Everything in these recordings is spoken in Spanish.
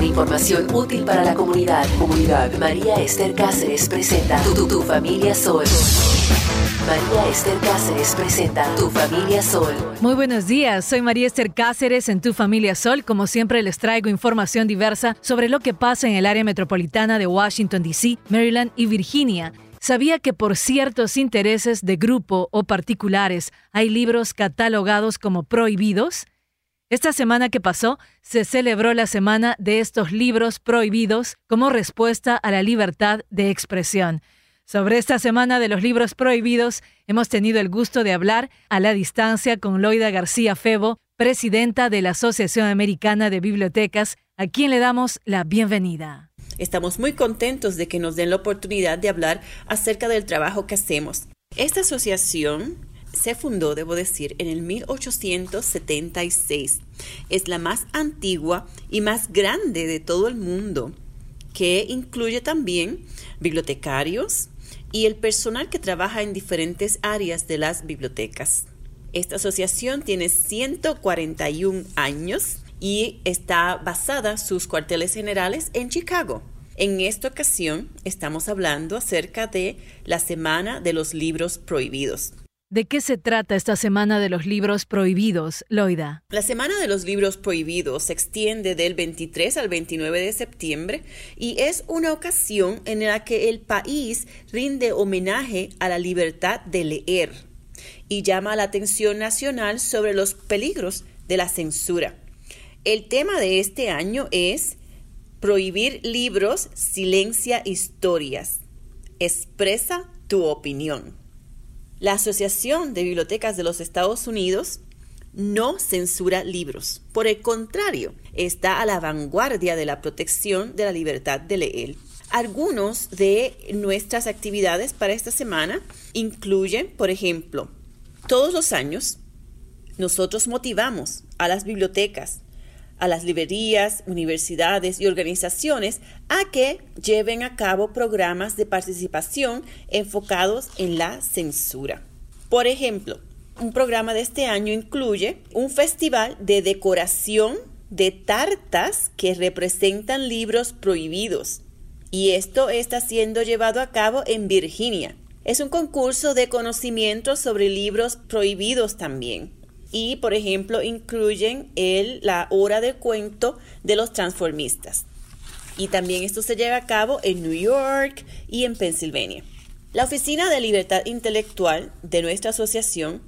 con información útil para la comunidad. Comunidad. María Esther Cáceres presenta Tu, tu, tu Familia Sol. María Esther Cáceres presenta Tu Familia Sol. Muy buenos días, soy María Esther Cáceres en Tu Familia Sol. Como siempre les traigo información diversa sobre lo que pasa en el área metropolitana de Washington, D.C., Maryland y Virginia. ¿Sabía que por ciertos intereses de grupo o particulares hay libros catalogados como prohibidos? Esta semana que pasó se celebró la semana de estos libros prohibidos como respuesta a la libertad de expresión. Sobre esta semana de los libros prohibidos hemos tenido el gusto de hablar a la distancia con Loida García Febo, presidenta de la Asociación Americana de Bibliotecas, a quien le damos la bienvenida. Estamos muy contentos de que nos den la oportunidad de hablar acerca del trabajo que hacemos. Esta asociación se fundó, debo decir, en el 1876. Es la más antigua y más grande de todo el mundo, que incluye también bibliotecarios y el personal que trabaja en diferentes áreas de las bibliotecas. Esta asociación tiene 141 años y está basada sus cuarteles generales en Chicago. En esta ocasión estamos hablando acerca de la Semana de los Libros Prohibidos. ¿De qué se trata esta Semana de los Libros Prohibidos, Loida? La Semana de los Libros Prohibidos se extiende del 23 al 29 de septiembre y es una ocasión en la que el país rinde homenaje a la libertad de leer y llama la atención nacional sobre los peligros de la censura. El tema de este año es Prohibir libros, silencia historias. Expresa tu opinión. La Asociación de Bibliotecas de los Estados Unidos no censura libros. Por el contrario, está a la vanguardia de la protección de la libertad de leer. Algunos de nuestras actividades para esta semana incluyen, por ejemplo, todos los años nosotros motivamos a las bibliotecas, a las librerías, universidades y organizaciones a que lleven a cabo programas de participación enfocados en la censura. Por ejemplo, un programa de este año incluye un festival de decoración de tartas que representan libros prohibidos. Y esto está siendo llevado a cabo en Virginia. Es un concurso de conocimiento sobre libros prohibidos también y, por ejemplo, incluyen el, la hora de cuento de los transformistas. Y también esto se lleva a cabo en New York y en Pensilvania. La Oficina de Libertad Intelectual de nuestra asociación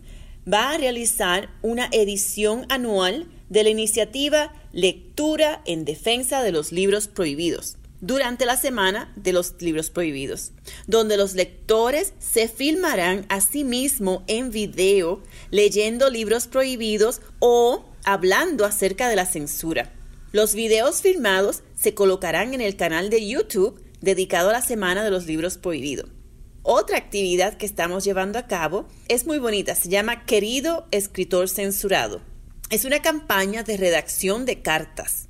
va a realizar una edición anual de la iniciativa Lectura en Defensa de los Libros Prohibidos durante la semana de los libros prohibidos, donde los lectores se filmarán a sí mismos en video leyendo libros prohibidos o hablando acerca de la censura. Los videos filmados se colocarán en el canal de YouTube dedicado a la semana de los libros prohibidos. Otra actividad que estamos llevando a cabo es muy bonita, se llama Querido Escritor Censurado. Es una campaña de redacción de cartas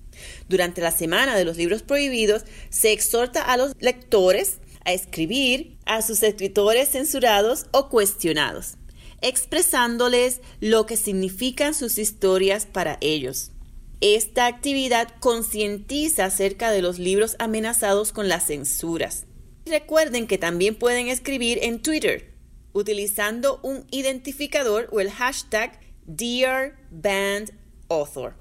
durante la semana de los libros prohibidos, se exhorta a los lectores a escribir a sus escritores censurados o cuestionados, expresándoles lo que significan sus historias para ellos. Esta actividad concientiza acerca de los libros amenazados con las censuras. Recuerden que también pueden escribir en Twitter utilizando un identificador o el hashtag DearBand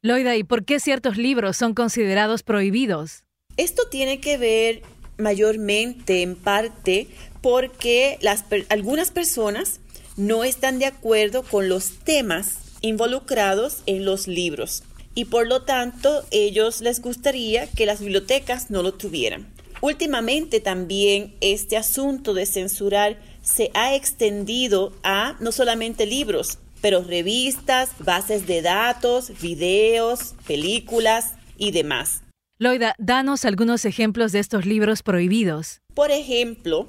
Loida, ¿y por qué ciertos libros son considerados prohibidos? Esto tiene que ver mayormente, en parte, porque las, algunas personas no están de acuerdo con los temas involucrados en los libros y por lo tanto ellos les gustaría que las bibliotecas no lo tuvieran. Últimamente también este asunto de censurar se ha extendido a no solamente libros, pero revistas, bases de datos, videos, películas y demás. Loida, danos algunos ejemplos de estos libros prohibidos. Por ejemplo,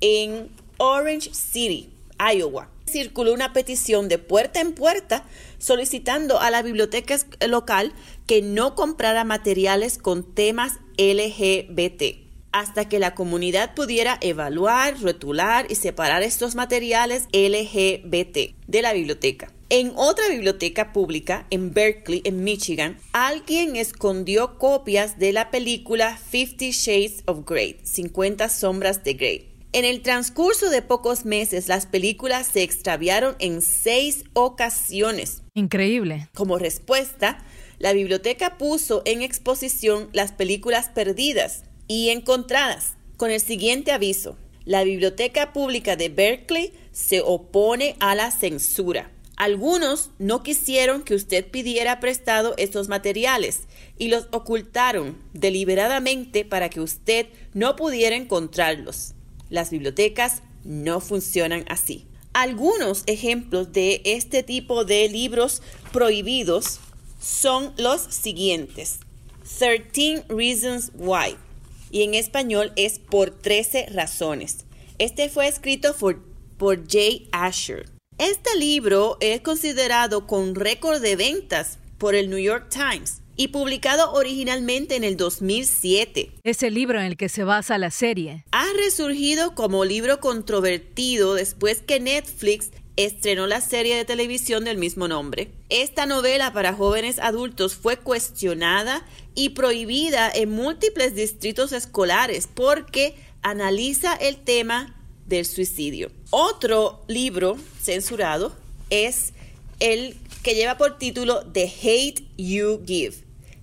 en Orange City, Iowa, circuló una petición de puerta en puerta solicitando a la biblioteca local que no comprara materiales con temas LGBT hasta que la comunidad pudiera evaluar, rotular y separar estos materiales LGBT de la biblioteca. En otra biblioteca pública, en Berkeley, en Michigan, alguien escondió copias de la película Fifty Shades of Grey, 50 sombras de Grey. En el transcurso de pocos meses, las películas se extraviaron en seis ocasiones. Increíble. Como respuesta, la biblioteca puso en exposición las películas perdidas y encontradas, con el siguiente aviso. La Biblioteca Pública de Berkeley se opone a la censura. Algunos no quisieron que usted pidiera prestado estos materiales y los ocultaron deliberadamente para que usted no pudiera encontrarlos. Las bibliotecas no funcionan así. Algunos ejemplos de este tipo de libros prohibidos son los siguientes. 13 Reasons Why. Y en español es por 13 razones. Este fue escrito por, por Jay Asher. Este libro es considerado con récord de ventas por el New York Times y publicado originalmente en el 2007. Es el libro en el que se basa la serie. Ha resurgido como libro controvertido después que Netflix estrenó la serie de televisión del mismo nombre. Esta novela para jóvenes adultos fue cuestionada y prohibida en múltiples distritos escolares porque analiza el tema del suicidio. Otro libro censurado es el que lleva por título The Hate You Give,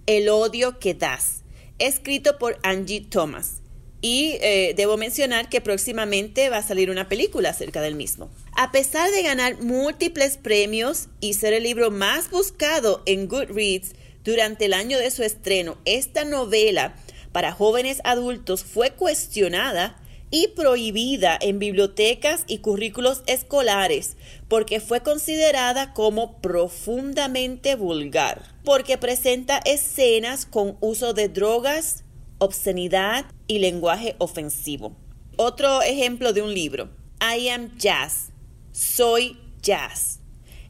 El odio que das, escrito por Angie Thomas. Y eh, debo mencionar que próximamente va a salir una película acerca del mismo. A pesar de ganar múltiples premios y ser el libro más buscado en Goodreads durante el año de su estreno, esta novela para jóvenes adultos fue cuestionada y prohibida en bibliotecas y currículos escolares porque fue considerada como profundamente vulgar, porque presenta escenas con uso de drogas, obscenidad y lenguaje ofensivo. Otro ejemplo de un libro, I Am Jazz, Soy Jazz,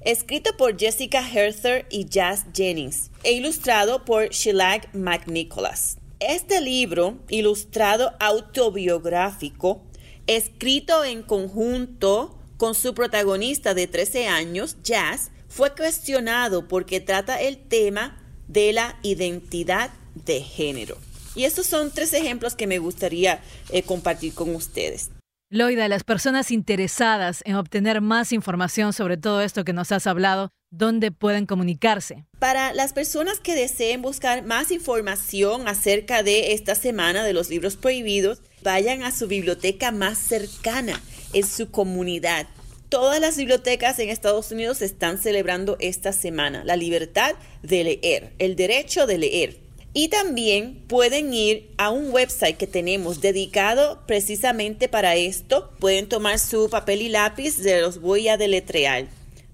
escrito por Jessica Herther y Jazz Jennings e ilustrado por Shelag McNicholas. Este libro, ilustrado autobiográfico, escrito en conjunto con su protagonista de 13 años, Jazz, fue cuestionado porque trata el tema de la identidad de género. Y estos son tres ejemplos que me gustaría eh, compartir con ustedes. Loida, las personas interesadas en obtener más información sobre todo esto que nos has hablado, ¿dónde pueden comunicarse? Para las personas que deseen buscar más información acerca de esta semana de los libros prohibidos, vayan a su biblioteca más cercana en su comunidad. Todas las bibliotecas en Estados Unidos están celebrando esta semana la libertad de leer, el derecho de leer. Y también pueden ir a un website que tenemos dedicado precisamente para esto. Pueden tomar su papel y lápiz, se los voy a deletrear.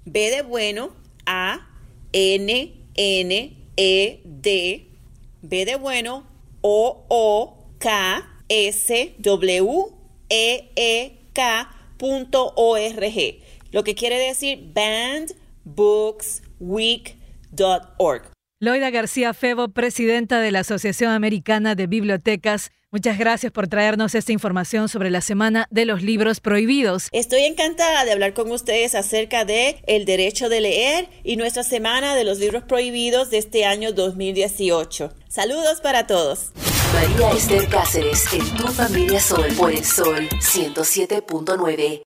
B de bueno, A, N, N, E, D, B de bueno, O, O, K, S, W, E, E, K, punto org. Lo que quiere decir bandbooksweek.org. Loida García Febo, presidenta de la Asociación Americana de Bibliotecas, muchas gracias por traernos esta información sobre la Semana de los Libros Prohibidos. Estoy encantada de hablar con ustedes acerca de el derecho de leer y nuestra Semana de los Libros Prohibidos de este año 2018. Saludos para todos. María Esther Cáceres en Tu Familia Sol por el Sol 107.9.